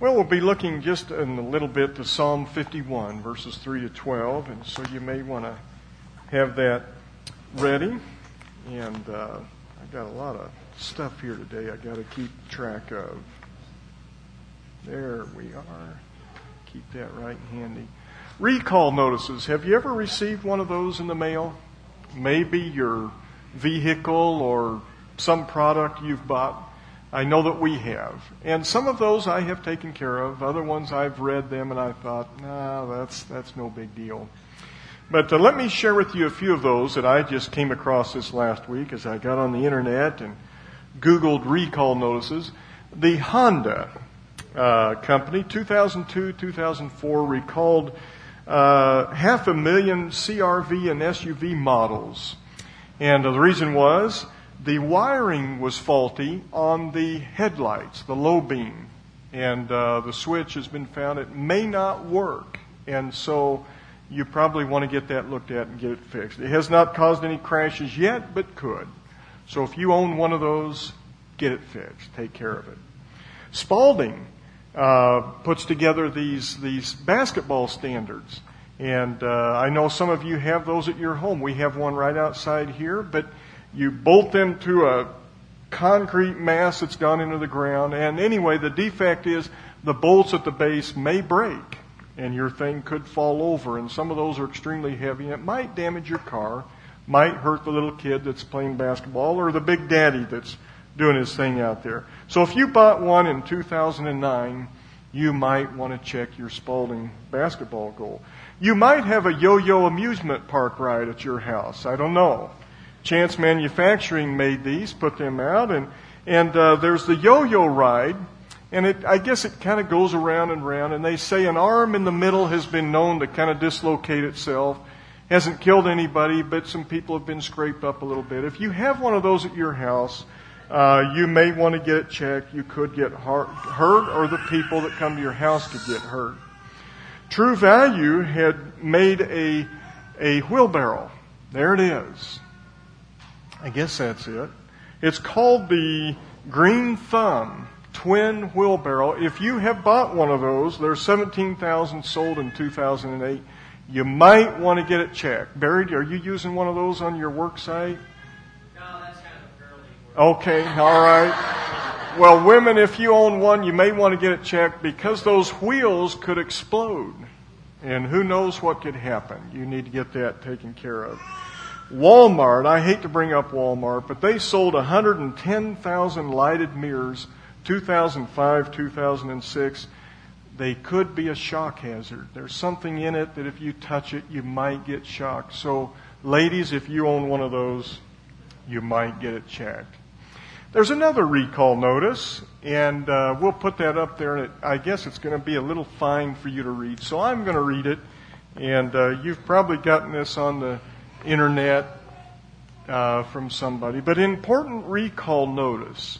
Well, we'll be looking just in a little bit to Psalm 51, verses 3 to 12, and so you may want to have that ready. And uh, I got a lot of stuff here today I got to keep track of. There we are. Keep that right handy. Recall notices. Have you ever received one of those in the mail? Maybe your vehicle or some product you've bought. I know that we have. And some of those I have taken care of. Other ones I've read them and I thought, nah, that's, that's no big deal. But uh, let me share with you a few of those that I just came across this last week as I got on the internet and Googled recall notices. The Honda uh, company, 2002 2004, recalled uh, half a million CRV and SUV models. And uh, the reason was the wiring was faulty on the headlights, the low beam. And uh, the switch has been found, it may not work. And so you probably want to get that looked at and get it fixed. It has not caused any crashes yet, but could. So if you own one of those, get it fixed. Take care of it. Spalding uh, puts together these these basketball standards, and uh, I know some of you have those at your home. We have one right outside here, but you bolt them to a concrete mass that's gone into the ground, and anyway, the defect is the bolts at the base may break and your thing could fall over. And some of those are extremely heavy, and it might damage your car, might hurt the little kid that's playing basketball, or the big daddy that's doing his thing out there. So if you bought one in 2009, you might want to check your Spalding basketball goal. You might have a yo-yo amusement park ride at your house. I don't know. Chance Manufacturing made these, put them out, and and uh, there's the yo-yo ride and it, I guess it kind of goes around and around. And they say an arm in the middle has been known to kind of dislocate itself. Hasn't killed anybody, but some people have been scraped up a little bit. If you have one of those at your house, uh, you may want to get it checked. You could get hurt, or the people that come to your house could get hurt. True Value had made a, a wheelbarrow. There it is. I guess that's it. It's called the Green Thumb twin wheelbarrow. If you have bought one of those, there's 17,000 sold in 2008. You might want to get it checked. Barry, are you using one of those on your work site? No, that's kind of. Okay, all right. Well, women, if you own one, you may want to get it checked because those wheels could explode. And who knows what could happen. You need to get that taken care of. Walmart, I hate to bring up Walmart, but they sold 110,000 lighted mirrors 2005, 2006, they could be a shock hazard. There's something in it that if you touch it, you might get shocked. So, ladies, if you own one of those, you might get it checked. There's another recall notice, and uh, we'll put that up there. And it, I guess it's going to be a little fine for you to read, so I'm going to read it. And uh, you've probably gotten this on the internet uh, from somebody. But important recall notice.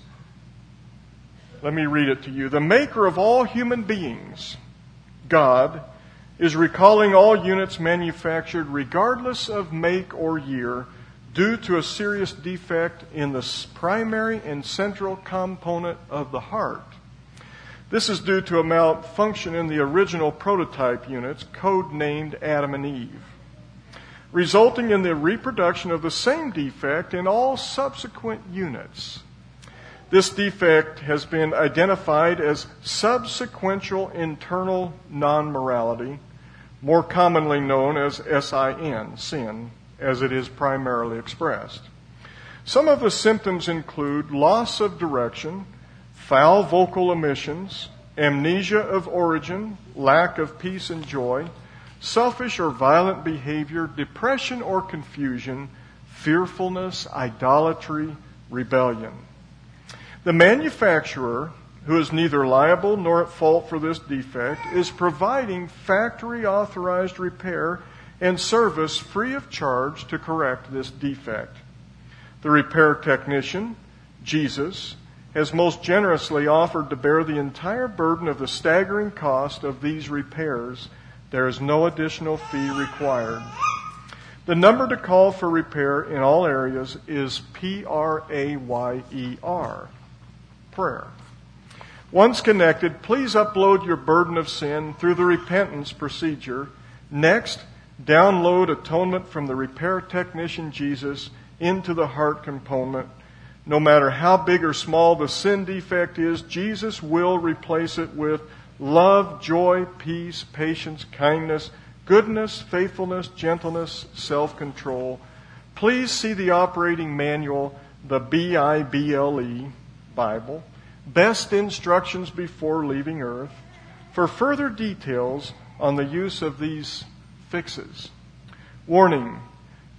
Let me read it to you. The maker of all human beings, God, is recalling all units manufactured regardless of make or year due to a serious defect in the primary and central component of the heart. This is due to a malfunction in the original prototype units, code named Adam and Eve, resulting in the reproduction of the same defect in all subsequent units. This defect has been identified as subsequential internal non morality, more commonly known as SIN, sin, as it is primarily expressed. Some of the symptoms include loss of direction, foul vocal emissions, amnesia of origin, lack of peace and joy, selfish or violent behavior, depression or confusion, fearfulness, idolatry, rebellion. The manufacturer, who is neither liable nor at fault for this defect, is providing factory authorized repair and service free of charge to correct this defect. The repair technician, Jesus, has most generously offered to bear the entire burden of the staggering cost of these repairs. There is no additional fee required. The number to call for repair in all areas is P R A Y E R prayer. Once connected, please upload your burden of sin through the repentance procedure. Next, download atonement from the repair technician Jesus into the heart component. No matter how big or small the sin defect is, Jesus will replace it with love, joy, peace, patience, kindness, goodness, faithfulness, gentleness, self control. Please see the operating manual, the B I B L E Bible, best instructions before leaving earth, for further details on the use of these fixes. Warning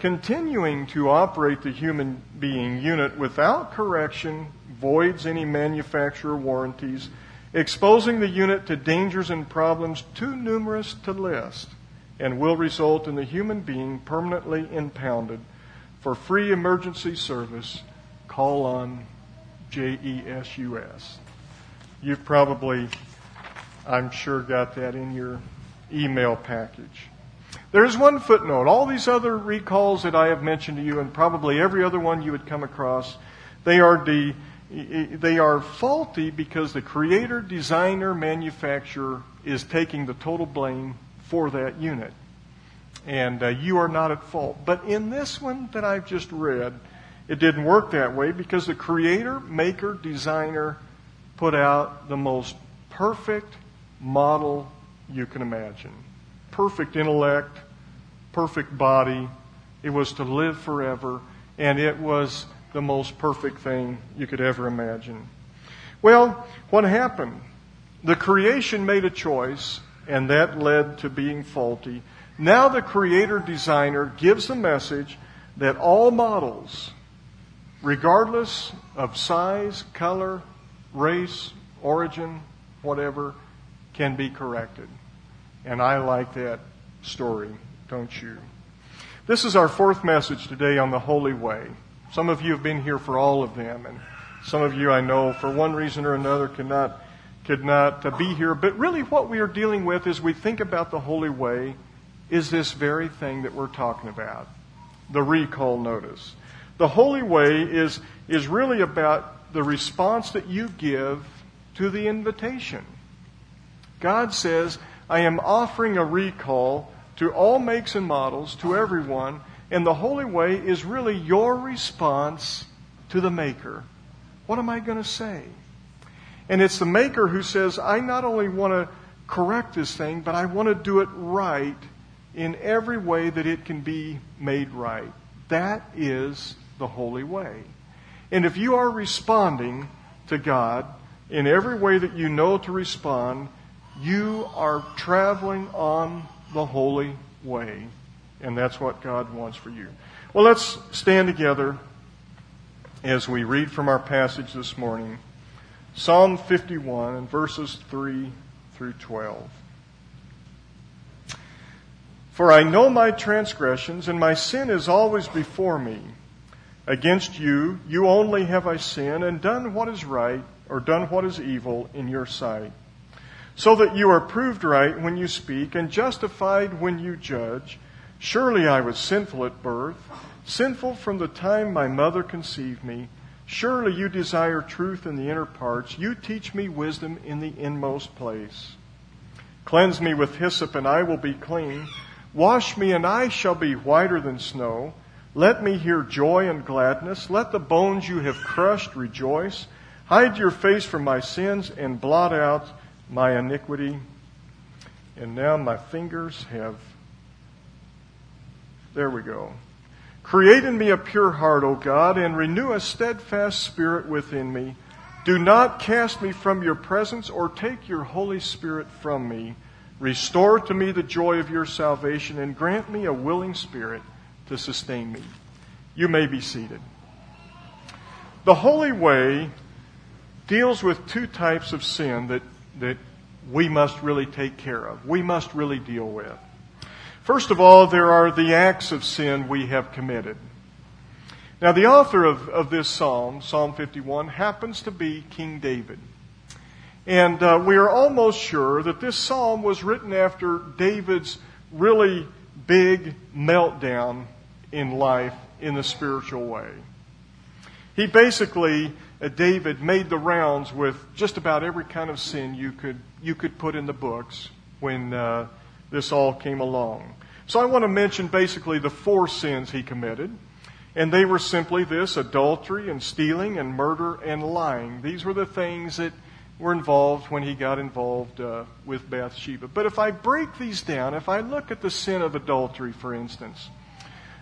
continuing to operate the human being unit without correction voids any manufacturer warranties, exposing the unit to dangers and problems too numerous to list, and will result in the human being permanently impounded. For free emergency service, call on JESUS. You've probably, I'm sure, got that in your email package. There's one footnote. All these other recalls that I have mentioned to you, and probably every other one you would come across, they are the they are faulty because the creator, designer, manufacturer is taking the total blame for that unit. And uh, you are not at fault. But in this one that I've just read, it didn't work that way because the creator, maker, designer put out the most perfect model you can imagine perfect intellect, perfect body. It was to live forever, and it was the most perfect thing you could ever imagine. Well, what happened? The creation made a choice, and that led to being faulty. Now the creator designer gives the message that all models, regardless of size, color, race, origin, whatever, can be corrected. And I like that story, don't you? This is our fourth message today on the Holy Way. Some of you have been here for all of them, and some of you I know for one reason or another could not, could not uh, be here. But really, what we are dealing with as we think about the Holy Way is this very thing that we're talking about the recall notice. The Holy Way is, is really about the response that you give to the invitation. God says, I am offering a recall to all makes and models, to everyone, and the Holy Way is really your response to the Maker. What am I going to say? And it's the Maker who says, I not only want to correct this thing, but I want to do it right in every way that it can be made right. That is the Holy Way. And if you are responding to God in every way that you know to respond, you are traveling on the holy way. And that's what God wants for you. Well, let's stand together as we read from our passage this morning Psalm 51 and verses 3 through 12. For I know my transgressions, and my sin is always before me. Against you, you only have I sinned and done what is right, or done what is evil in your sight so that you are proved right when you speak and justified when you judge. Surely I was sinful at birth, sinful from the time my mother conceived me. Surely you desire truth in the inner parts. You teach me wisdom in the inmost place. Cleanse me with hyssop, and I will be clean. Wash me, and I shall be whiter than snow. Let me hear joy and gladness. Let the bones you have crushed rejoice. Hide your face from my sins and blot out my iniquity. And now my fingers have. There we go. Create in me a pure heart, O God, and renew a steadfast spirit within me. Do not cast me from your presence or take your Holy Spirit from me. Restore to me the joy of your salvation and grant me a willing spirit to sustain me. You may be seated. The Holy Way deals with two types of sin that that we must really take care of. We must really deal with. First of all, there are the acts of sin we have committed. Now, the author of, of this psalm, Psalm 51, happens to be King David. And uh, we are almost sure that this psalm was written after David's really big meltdown in life in the spiritual way. He basically, uh, David, made the rounds with just about every kind of sin you could, you could put in the books when uh, this all came along. So I want to mention basically the four sins he committed. And they were simply this adultery and stealing and murder and lying. These were the things that were involved when he got involved uh, with Bathsheba. But if I break these down, if I look at the sin of adultery, for instance,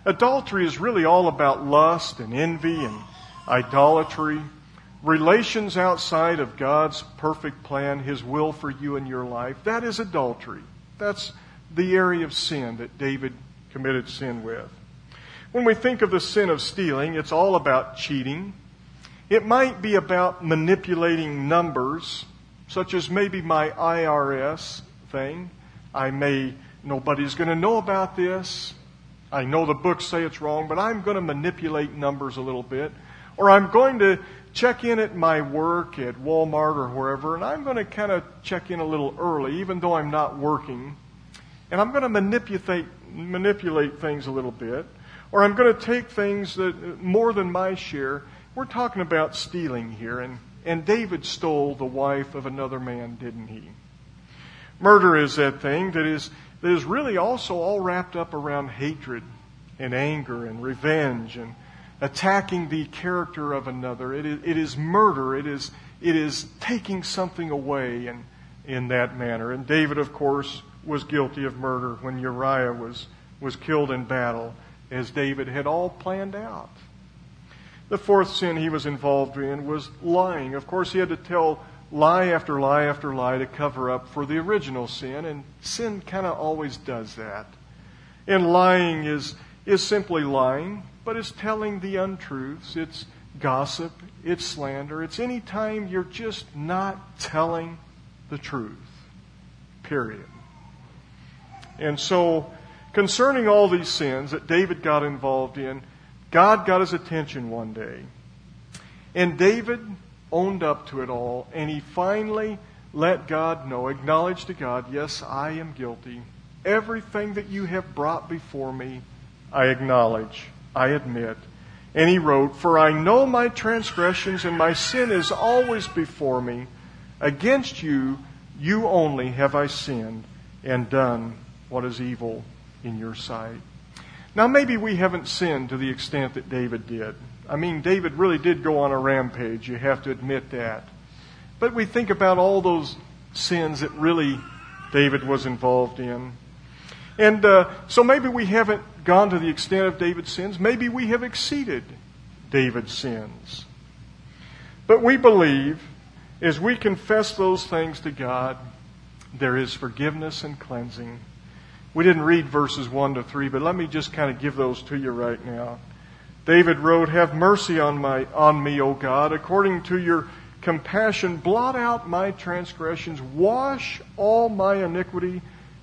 adultery is really all about lust and envy and idolatry, relations outside of God's perfect plan, His will for you and your life. That is adultery. That's the area of sin that David committed sin with. When we think of the sin of stealing, it's all about cheating it might be about manipulating numbers, such as maybe my IRS thing. I may, nobody's going to know about this. I know the books say it's wrong, but I'm going to manipulate numbers a little bit. Or I'm going to check in at my work at Walmart or wherever, and I'm going to kind of check in a little early, even though I'm not working. And I'm going to manipulate, manipulate things a little bit. Or I'm going to take things that more than my share we're talking about stealing here, and, and David stole the wife of another man, didn't he? Murder is that thing that is, that is really also all wrapped up around hatred and anger and revenge and attacking the character of another. It is, it is murder. It is, it is taking something away in, in that manner. And David, of course, was guilty of murder when Uriah was, was killed in battle, as David had all planned out. The fourth sin he was involved in was lying. Of course, he had to tell lie after lie after lie to cover up for the original sin, and sin kind of always does that. And lying is, is simply lying, but it's telling the untruths. It's gossip, it's slander, it's any time you're just not telling the truth. Period. And so, concerning all these sins that David got involved in, God got his attention one day. And David owned up to it all, and he finally let God know, acknowledged to God, yes, I am guilty. Everything that you have brought before me, I acknowledge, I admit. And he wrote, For I know my transgressions, and my sin is always before me. Against you, you only have I sinned and done what is evil in your sight. Now, maybe we haven't sinned to the extent that David did. I mean, David really did go on a rampage. You have to admit that. But we think about all those sins that really David was involved in. And uh, so maybe we haven't gone to the extent of David's sins. Maybe we have exceeded David's sins. But we believe as we confess those things to God, there is forgiveness and cleansing. We didn't read verses 1 to 3, but let me just kind of give those to you right now. David wrote, Have mercy on, my, on me, O God, according to your compassion. Blot out my transgressions, wash all my iniquity,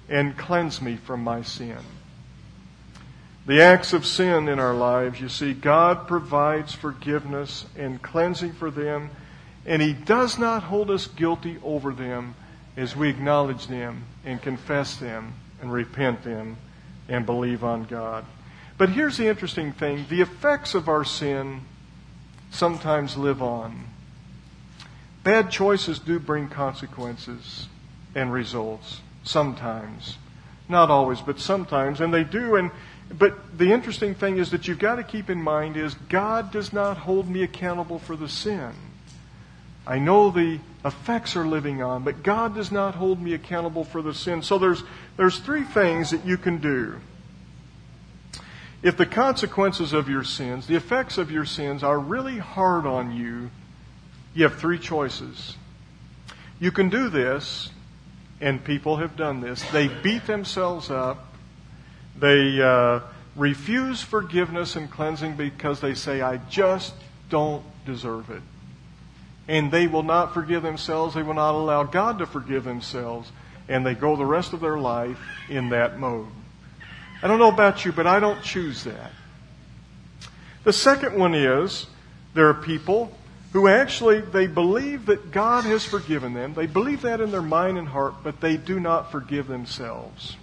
and cleanse me from my sin. The acts of sin in our lives, you see, God provides forgiveness and cleansing for them, and He does not hold us guilty over them as we acknowledge them and confess them and repent then and believe on God. But here's the interesting thing the effects of our sin sometimes live on. Bad choices do bring consequences and results, sometimes. Not always, but sometimes, and they do. And but the interesting thing is that you've got to keep in mind is God does not hold me accountable for the sin. I know the effects are living on, but God does not hold me accountable for the sin. So there's, there's three things that you can do. If the consequences of your sins, the effects of your sins are really hard on you, you have three choices. You can do this, and people have done this. They beat themselves up. They uh, refuse forgiveness and cleansing because they say, I just don't deserve it and they will not forgive themselves. They will not allow God to forgive themselves. And they go the rest of their life in that mode. I don't know about you, but I don't choose that. The second one is there are people who actually they believe that God has forgiven them. They believe that in their mind and heart, but they do not forgive themselves.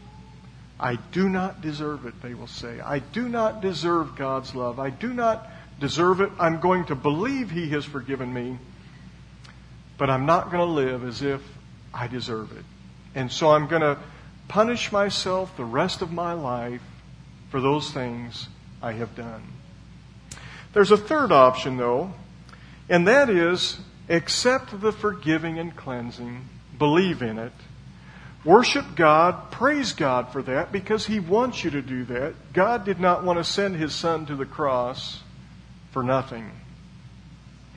I do not deserve it, they will say. I do not deserve God's love. I do not deserve it. I'm going to believe He has forgiven me, but I'm not going to live as if I deserve it. And so I'm going to punish myself the rest of my life for those things I have done. There's a third option, though, and that is accept the forgiving and cleansing, believe in it, worship God, praise God for that because He wants you to do that. God did not want to send His Son to the cross for nothing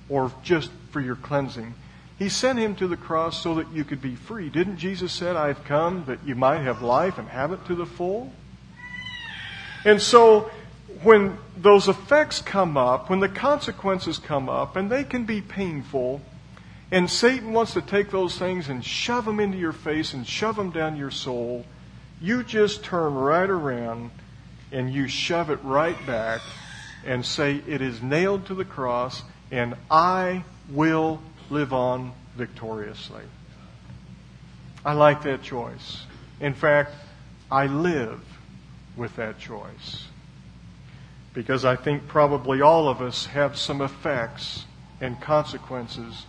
or just for your cleansing. He sent him to the cross so that you could be free. Didn't Jesus say, I've come that you might have life and have it to the full? And so, when those effects come up, when the consequences come up, and they can be painful, and Satan wants to take those things and shove them into your face and shove them down your soul, you just turn right around and you shove it right back and say, It is nailed to the cross, and I will live on victoriously. I like that choice. In fact, I live with that choice. Because I think probably all of us have some effects and consequences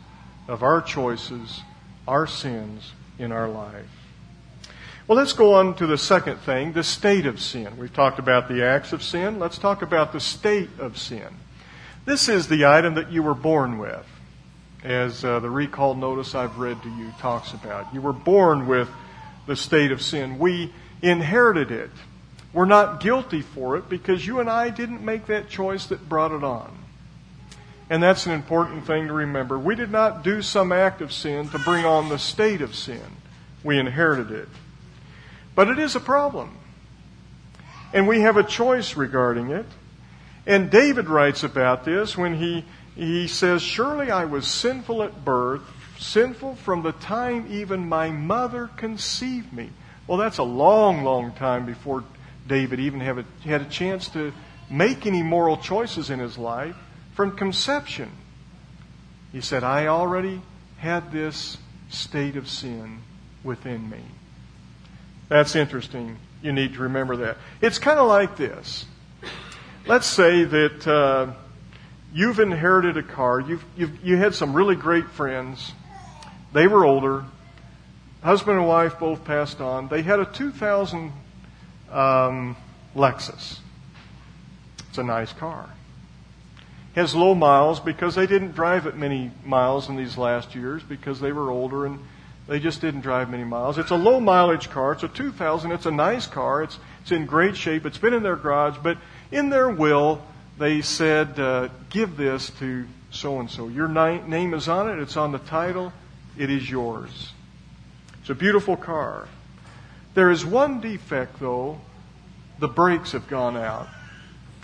of our choices, our sins in our life. Well, let's go on to the second thing, the state of sin. We've talked about the acts of sin. Let's talk about the state of sin. This is the item that you were born with as uh, the recall notice I've read to you talks about. You were born with the state of sin. We inherited it. We're not guilty for it because you and I didn't make that choice that brought it on. And that's an important thing to remember. We did not do some act of sin to bring on the state of sin. We inherited it. But it is a problem. And we have a choice regarding it. And David writes about this when he he says, Surely I was sinful at birth, sinful from the time even my mother conceived me. Well, that's a long, long time before David even a, had a chance to make any moral choices in his life from conception. He said, I already had this state of sin within me. That's interesting. You need to remember that. It's kind of like this. Let's say that. Uh, you've inherited a car. You've, you've, you had some really great friends. They were older. Husband and wife both passed on. They had a 2000 um, Lexus. It's a nice car. Has low miles because they didn't drive it many miles in these last years because they were older and they just didn't drive many miles. It's a low mileage car. It's a 2000. It's a nice car. It's, it's in great shape. It's been in their garage, but in their will, they said, uh, Give this to so and so. Your name is on it, it's on the title, it is yours. It's a beautiful car. There is one defect, though the brakes have gone out.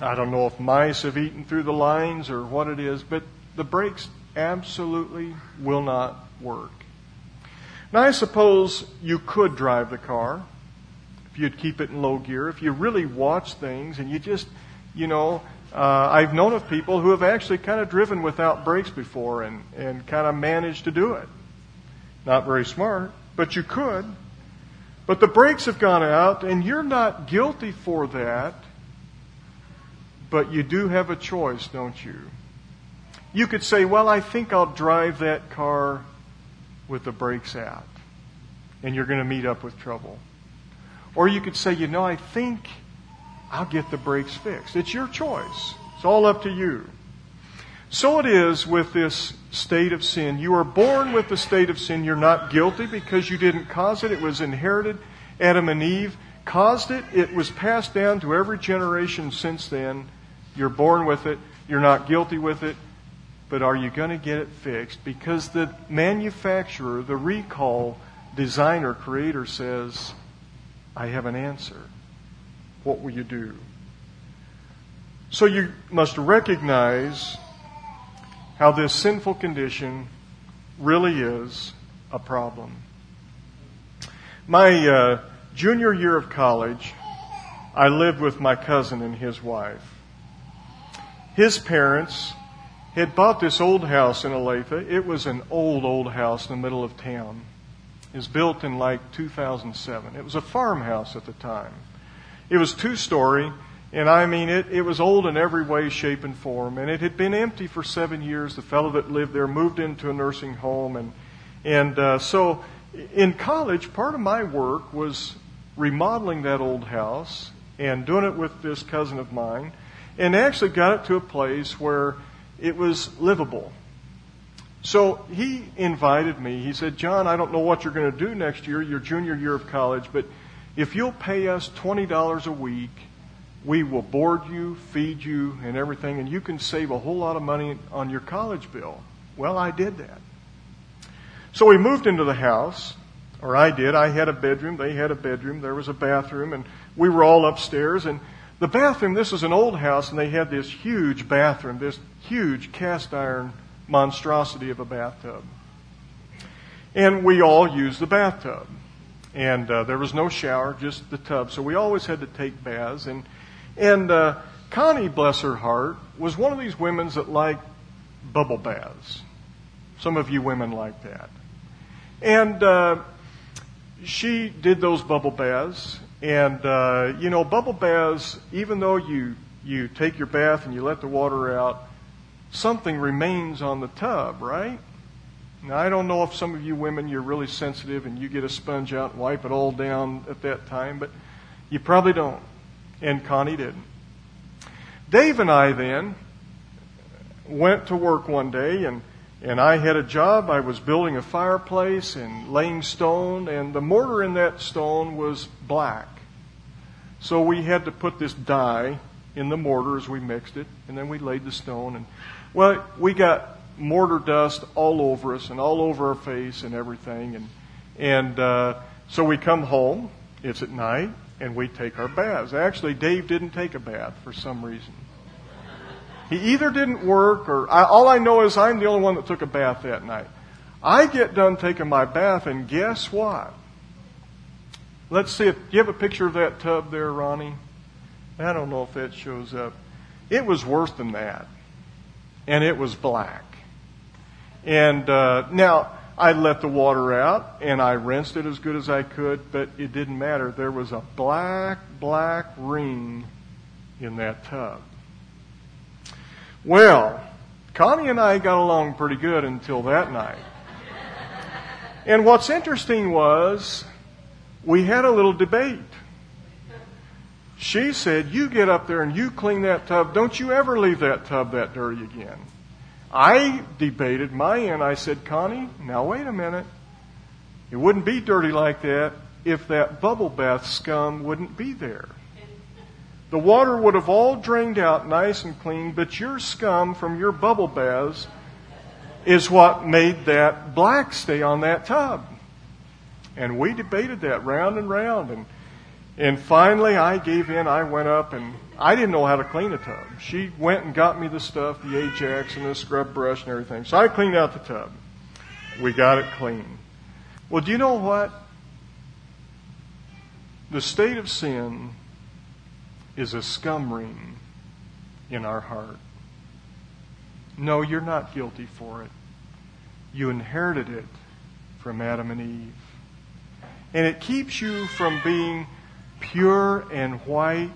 I don't know if mice have eaten through the lines or what it is, but the brakes absolutely will not work. Now, I suppose you could drive the car if you'd keep it in low gear, if you really watch things and you just, you know, uh, I've known of people who have actually kind of driven without brakes before and, and kind of managed to do it. Not very smart, but you could. But the brakes have gone out, and you're not guilty for that, but you do have a choice, don't you? You could say, Well, I think I'll drive that car with the brakes out, and you're going to meet up with trouble. Or you could say, You know, I think I'll get the brakes fixed. It's your choice. It's all up to you. So it is with this state of sin. You are born with the state of sin. You're not guilty because you didn't cause it. It was inherited. Adam and Eve caused it. It was passed down to every generation since then. You're born with it. You're not guilty with it. But are you going to get it fixed? Because the manufacturer, the recall designer, creator says, I have an answer what will you do? So you must recognize how this sinful condition really is a problem. My uh, junior year of college, I lived with my cousin and his wife. His parents had bought this old house in Olathe. It was an old, old house in the middle of town. It was built in like 2007. It was a farmhouse at the time. It was two story, And I mean, it, it was old in every way, shape, and form. And it had been empty for seven years. The fellow that lived there moved into a nursing home. And, and uh, so in college, part of my work was remodeling that old house and doing it with this cousin of mine. And actually got it to a place where it was livable. So he invited me. He said, Jon, I don't know what you're going to do next year, your junior year of college, but if you'll pay us $20 a week, we will board you, feed you, and everything, and you can save a whole lot of money on your college bill. Well, I did that. So we moved into the house, or I did. I had a bedroom, they had a bedroom, there was a bathroom, and we were all upstairs. And the bathroom, this was an old house, and they had this huge bathroom, this huge cast iron monstrosity of a bathtub. And we all used the bathtub. And uh, there was no shower, just the tub. So we always had to take baths. And, and uh, Connie, bless her heart, was one of these women that liked bubble baths. Some of you women like that. And uh, she did those bubble baths. And, uh, you know, bubble baths, even though you, you take your bath and you let the water out, something remains on the tub, right? Now, I don't know if some of you women, you're really sensitive and you get a sponge out and wipe it all down at that time, but you probably don't. And Connie didn't. Dave and I then went to work one day and and I had a job. I was building a fireplace and laying stone, and the mortar in that stone was black. So we had to put this dye in the mortar as we mixed it, and then we laid the stone. And well, we got mortar dust all over us and all over our face and everything. And, and uh, so we come home, it's at night, and we take our baths. Actually, Dave didn't take a bath for some reason. He either didn't work or I, all I know is I'm the only one that took a bath that night. I get done taking my bath, and guess what? Let's see if you have a picture of that tub there, Ronnie. I don't know if that shows up. It was worse than that and it was black. And uh, now I let the water out and I rinsed it as good as I could, but it didn't matter. There was a black, black ring in that tub. Well, Connie and I got along pretty good until that night. And what's interesting was we had a little debate. She said, You get up there and you clean that tub. Don't you ever leave that tub that dirty again. I debated my end. I said, Connie, now wait a minute. It wouldn't be dirty like that if that bubble bath scum wouldn't be there. The water would have all drained out nice and clean, but your scum from your bubble baths is what made that black stay on that tub. And we debated that round and round. And and finally, I gave in. I went up and I didn't know how to clean a tub. She went and got me the stuff, the Ajax and the scrub brush and everything. So I cleaned out the tub. We got it clean. Well, do you know what? The state of sin is a scum ring in our heart. No, you're not guilty for it. You inherited it from Adam and Eve. And it keeps you from being pure and white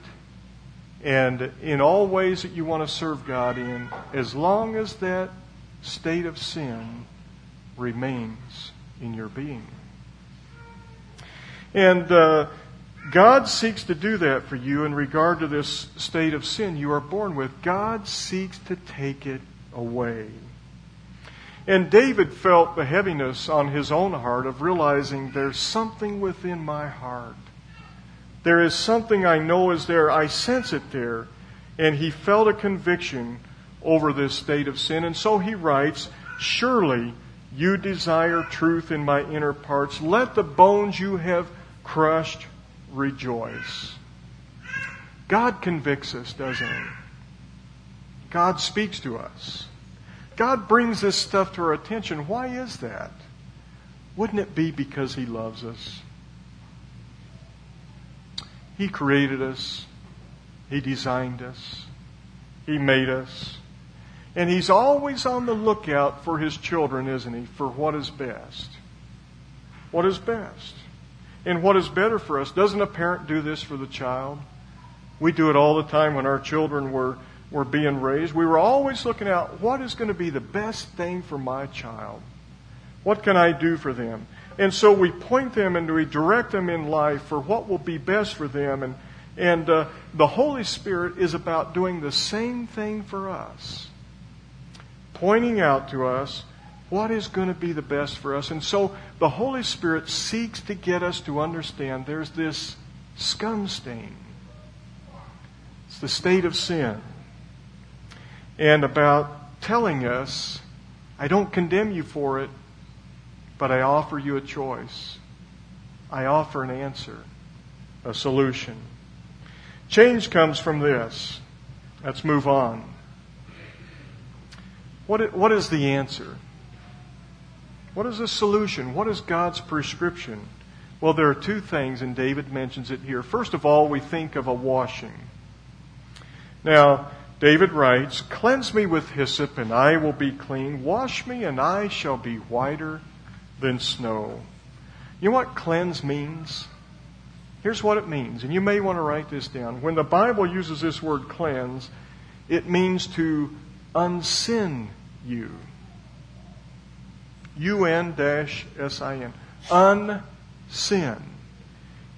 and in all ways that you want to serve God in, as long as that state of sin remains in your being. And uh, God seeks to do that for you in regard to this state of sin you are born with. God seeks to take it away. And David felt the heaviness on his own heart of realizing there's something within my heart there is something I know is there. I sense it there. And he felt a conviction over this state of sin. And so he writes, Surely you desire truth in my inner parts. Let the bones you have crushed rejoice. God convicts us, doesn't he? God speaks to us. God brings this stuff to our attention. Why is that? Wouldn't it be because he loves us? He created us. He designed us. He made us. And He's always on the lookout for His children, isn't He? For what is best. What is best? And what is better for us? Doesn't a parent do this for the child? We do it all the time when our children were, were being raised. We were always looking out what is going to be the best thing for my child? What can I do for them? And so we point them and we direct them in life for what will be best for them. And, and uh, the Holy Spirit is about doing the same thing for us, pointing out to us what is going to be the best for us. And so the Holy Spirit seeks to get us to understand there's this scum stain. It's the state of sin. And about telling us, I don't condemn you for it, but I offer you a choice. I offer an answer, a solution. Change comes from this. Let's move on. What, what is the answer? What is the solution? What is God's prescription? Well, there are two things, and David mentions it here. First of all, we think of a washing. Now, David writes, Cleanse me with hyssop, and I will be clean. Wash me, and I shall be whiter than snow. You know what cleanse means? Here's what it means, and you may want to write this down. When the Bible uses this word cleanse, it means to unsin you. U-N dash S-I-N. Unsin.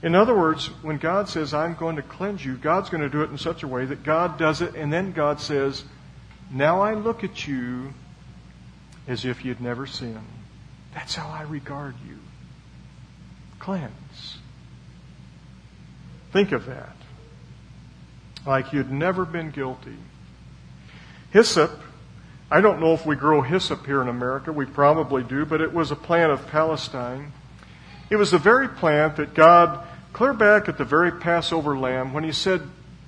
In other words, when God says, I'm going to cleanse you, God's going to do it in such a way that God does it, and then God says, Now I look at you as if you'd never sinned. That's how I regard you. Cleanse. Think of that. Like you'd never been guilty. Hyssop, I don't know if we grow hyssop here in America. We probably do, but it was a plant of Palestine. It was the very plant that God, clear back at the very Passover lamb, when He said,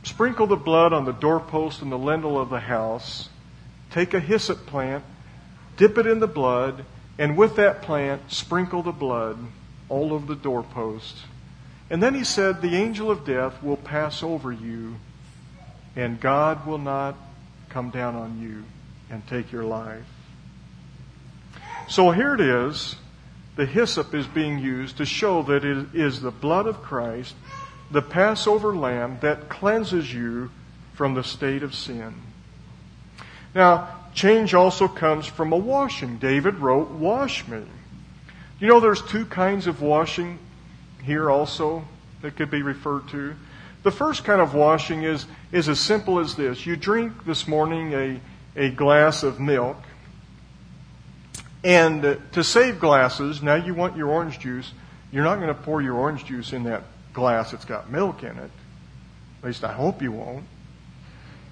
Sprinkle the blood on the doorpost and the lintel of the house, take a hyssop plant, dip it in the blood, and with that plant, sprinkle the blood all over the doorpost. And then he said, The angel of death will pass over you, and God will not come down on you and take your life. So here it is. The hyssop is being used to show that it is the blood of Christ, the Passover lamb, that cleanses you from the state of sin. Now, Change also comes from a washing. David wrote, Wash me. You know, there's two kinds of washing here also that could be referred to. The first kind of washing is, is as simple as this. You drink this morning a, a glass of milk, and to save glasses, now you want your orange juice, you're not going to pour your orange juice in that glass that's got milk in it. At least I hope you won't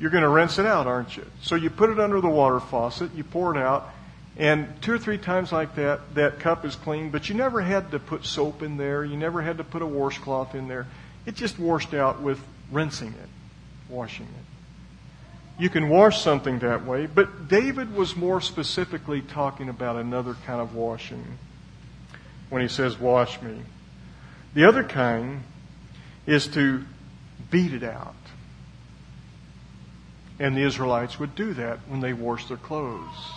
you're going to rinse it out, aren't you? So you put it under the water faucet, you pour it out, and two or three times like that, that cup is clean, but you never had to put soap in there. You never had to put a washcloth in there. It just washed out with rinsing it, washing it. You can wash something that way, but David was more specifically talking about another kind of washing when he says, Wash me. The other kind is to beat it out. And the Israelites would do that when they washed their clothes.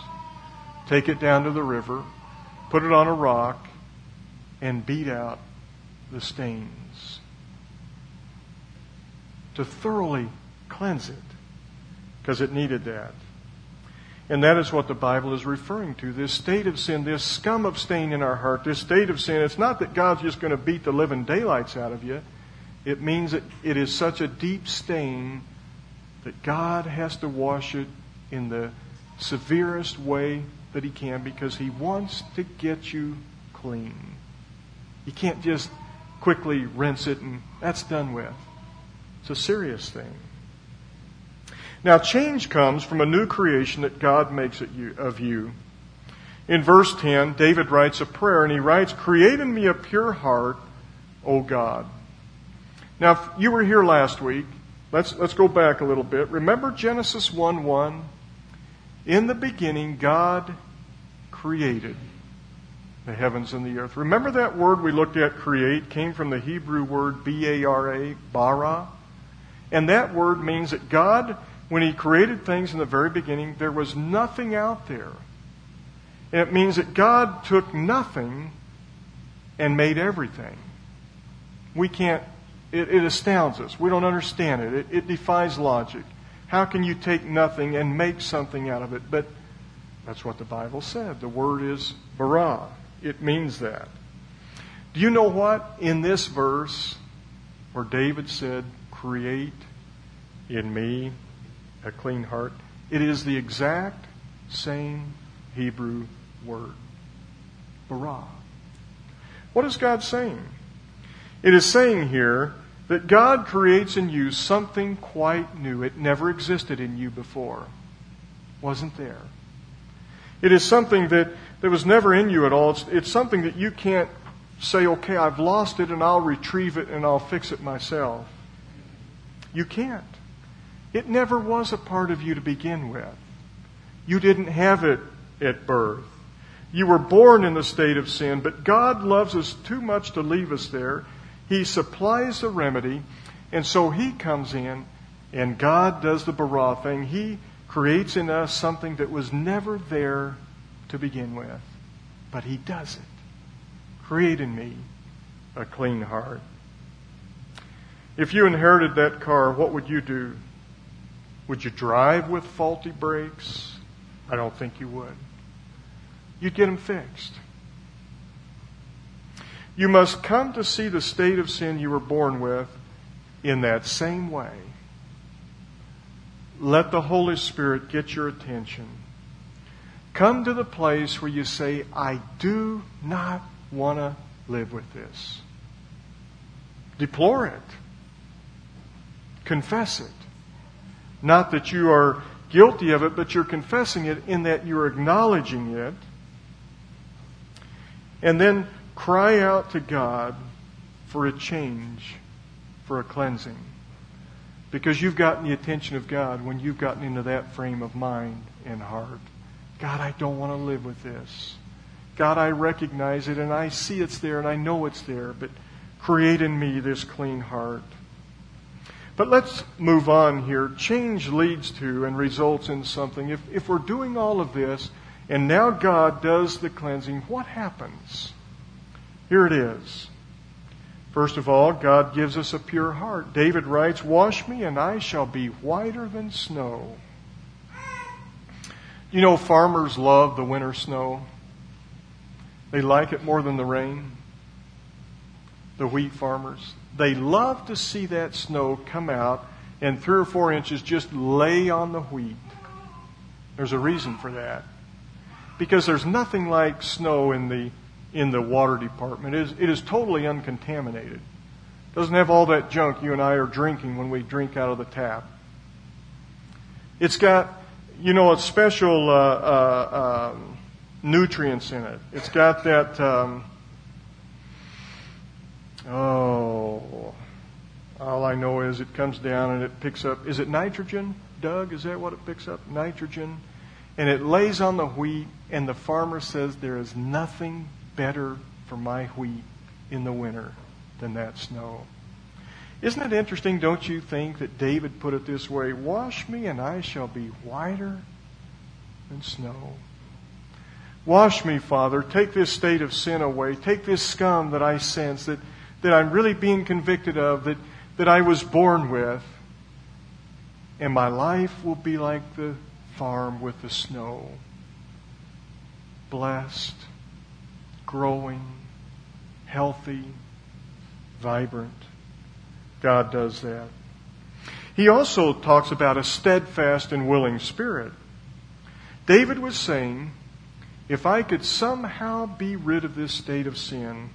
Take it down to the river, put it on a rock, and beat out the stains. To thoroughly cleanse it, because it needed that. And that is what the Bible is referring to. This state of sin, this scum of stain in our heart, this state of sin. It's not that God's just going to beat the living daylights out of you. It means that it is such a deep stain that God has to wash it in the severest way that He can because He wants to get you clean. You can't just quickly rinse it and that's done with. It's a serious thing. Now, change comes from a new creation that God makes of you. In verse 10, David writes a prayer and he writes, Create in me a pure heart, O God. Now, if you were here last week, Let's, let's go back a little bit. Remember Genesis 1 1? In the beginning, God created the heavens and the earth. Remember that word we looked at, create, came from the Hebrew word B A R A, bara? And that word means that God, when He created things in the very beginning, there was nothing out there. And it means that God took nothing and made everything. We can't It, it astounds us. We don't understand it. it. It defies logic. How can you take nothing and make something out of it? But that's what the Bible said. The word is bara. It means that. Do you know what? In this verse, where David said, Create in me a clean heart, it is the exact same Hebrew word. Bara. What is God saying? It is saying here that God creates in you something quite new. It never existed in you before. Wasn't there. It is something that, that was never in you at all. It's, it's something that you can't say, okay, I've lost it and I'll retrieve it and I'll fix it myself. You can't. It never was a part of you to begin with. You didn't have it at birth. You were born in the state of sin, but God loves us too much to leave us there. He supplies the remedy, and so He comes in, and God does the bara thing. He creates in us something that was never there to begin with, but He does it. Create in me a clean heart. If you inherited that car, what would you do? Would you drive with faulty brakes? I don't think you would. You'd get them fixed. You must come to see the state of sin you were born with in that same way. Let the Holy Spirit get your attention. Come to the place where you say, I do not want to live with this. Deplore it. Confess it. Not that you are guilty of it, but you're confessing it in that you're acknowledging it. And then cry out to God for a change, for a cleansing. Because you've gotten the attention of God when you've gotten into that frame of mind and heart. God, I don't want to live with this. God, I recognize it and I see it's there and I know it's there, but create in me this clean heart. But let's move on here. Change leads to and results in something. If, if we're doing all of this and now God does the cleansing, what happens? Here it is. First of all, God gives us a pure heart. David writes, Wash me and I shall be whiter than snow. You know, farmers love the winter snow. They like it more than the rain. The wheat farmers. They love to see that snow come out and three or four inches just lay on the wheat. There's a reason for that. Because there's nothing like snow in the, in the water department. It is, it is totally uncontaminated. It doesn't have all that junk you and I are drinking when we drink out of the tap. It's got, you know, a special uh, uh, um, nutrients in it. It's got that, um, oh, all I know is it comes down and it picks up, is it nitrogen, Doug? Is that what it picks up? Nitrogen. And it lays on the wheat, and the farmer says, There is nothing better for my wheat in the winter than that snow. Isn't it interesting, don't you think, that David put it this way Wash me, and I shall be whiter than snow. Wash me, Father. Take this state of sin away. Take this scum that I sense, that, that I'm really being convicted of, that, that I was born with. And my life will be like the farm with the snow. Blessed, growing, healthy, vibrant. God does that. He also talks about a steadfast and willing spirit. David was saying, if I could somehow be rid of this state of sin,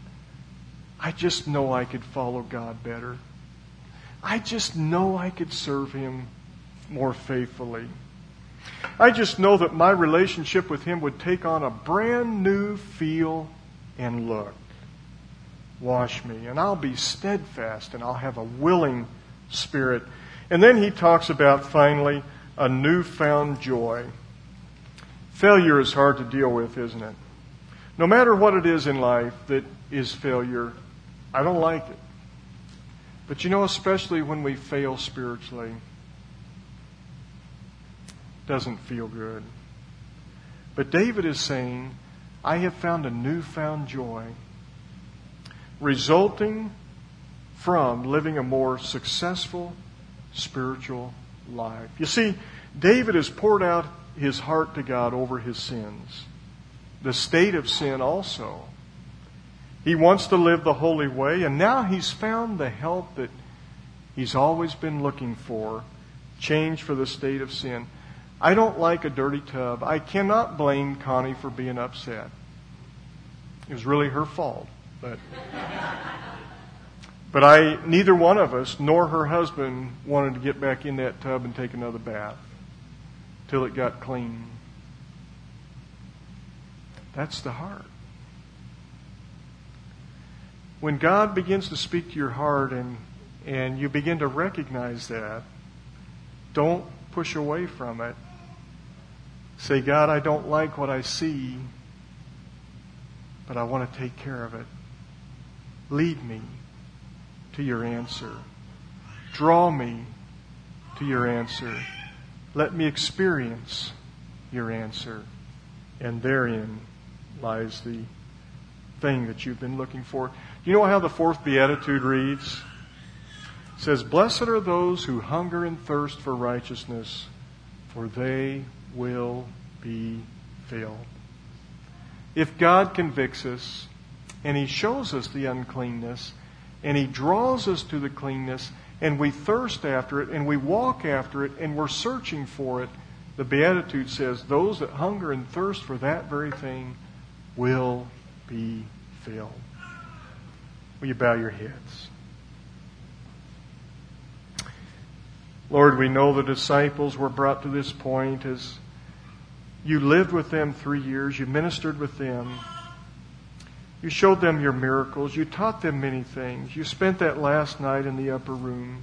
I just know I could follow God better. I just know I could serve Him more faithfully. I just know that my relationship with Him would take on a brand new feel and look. Wash me, and I'll be steadfast, and I'll have a willing spirit. And then he talks about finally a newfound joy. Failure is hard to deal with, isn't it? No matter what it is in life that is failure, I don't like it. But you know, especially when we fail spiritually, doesn't feel good. But David is saying, I have found a newfound joy resulting from living a more successful spiritual life. You see, David has poured out his heart to God over his sins, the state of sin also. He wants to live the holy way, and now he's found the help that he's always been looking for change for the state of sin. I don't like a dirty tub. I cannot blame Connie for being upset. It was really her fault, but but I neither one of us nor her husband wanted to get back in that tub and take another bath till it got clean. That's the heart. When God begins to speak to your heart and and you begin to recognize that, don't push away from it. Say, God, I don't like what I see, but I want to take care of it. Lead me to your answer. Draw me to your answer. Let me experience your answer. And therein lies the thing that you've been looking for. You know how the fourth beatitude reads? It says, Blessed are those who hunger and thirst for righteousness, for they will be filled. If God convicts us and He shows us the uncleanness and He draws us to the cleanness and we thirst after it and we walk after it and we're searching for it, the Beatitude says those that hunger and thirst for that very thing will be filled. Will you bow your heads? Lord, we know the disciples were brought to this point as you lived with them three years. You ministered with them. You showed them your miracles. You taught them many things. You spent that last night in the upper room.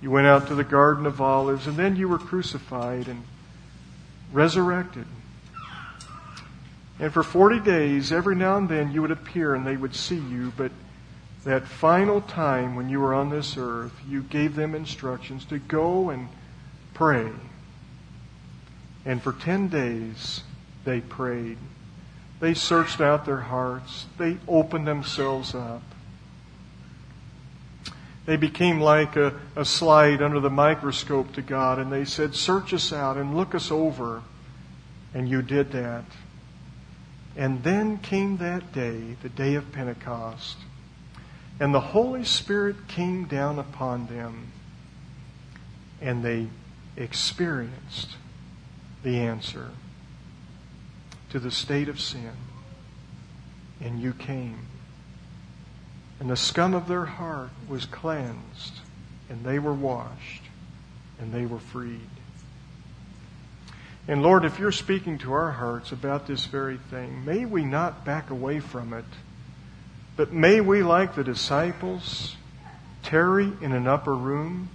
You went out to the Garden of Olives, and then you were crucified and resurrected. And for 40 days, every now and then, you would appear and they would see you, but that final time when you were on this earth, you gave them instructions to go and pray and for 10 days, they prayed. They searched out their hearts. They opened themselves up. They became like a, a slide under the microscope to God, and they said, Search us out and look us over. And you did that. And then came that day, the day of Pentecost, and the Holy Spirit came down upon them, and they experienced the answer to the state of sin. And you came. And the scum of their heart was cleansed, and they were washed, and they were freed. And Lord, if you're speaking to our hearts about this very thing, may we not back away from it, but may we, like the disciples, tarry in an upper room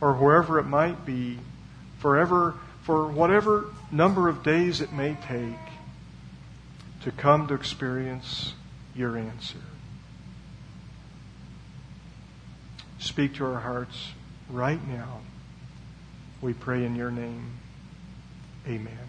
or wherever it might be, forever for whatever number of days it may take to come to experience your answer. Speak to our hearts right now. We pray in your name. Amen.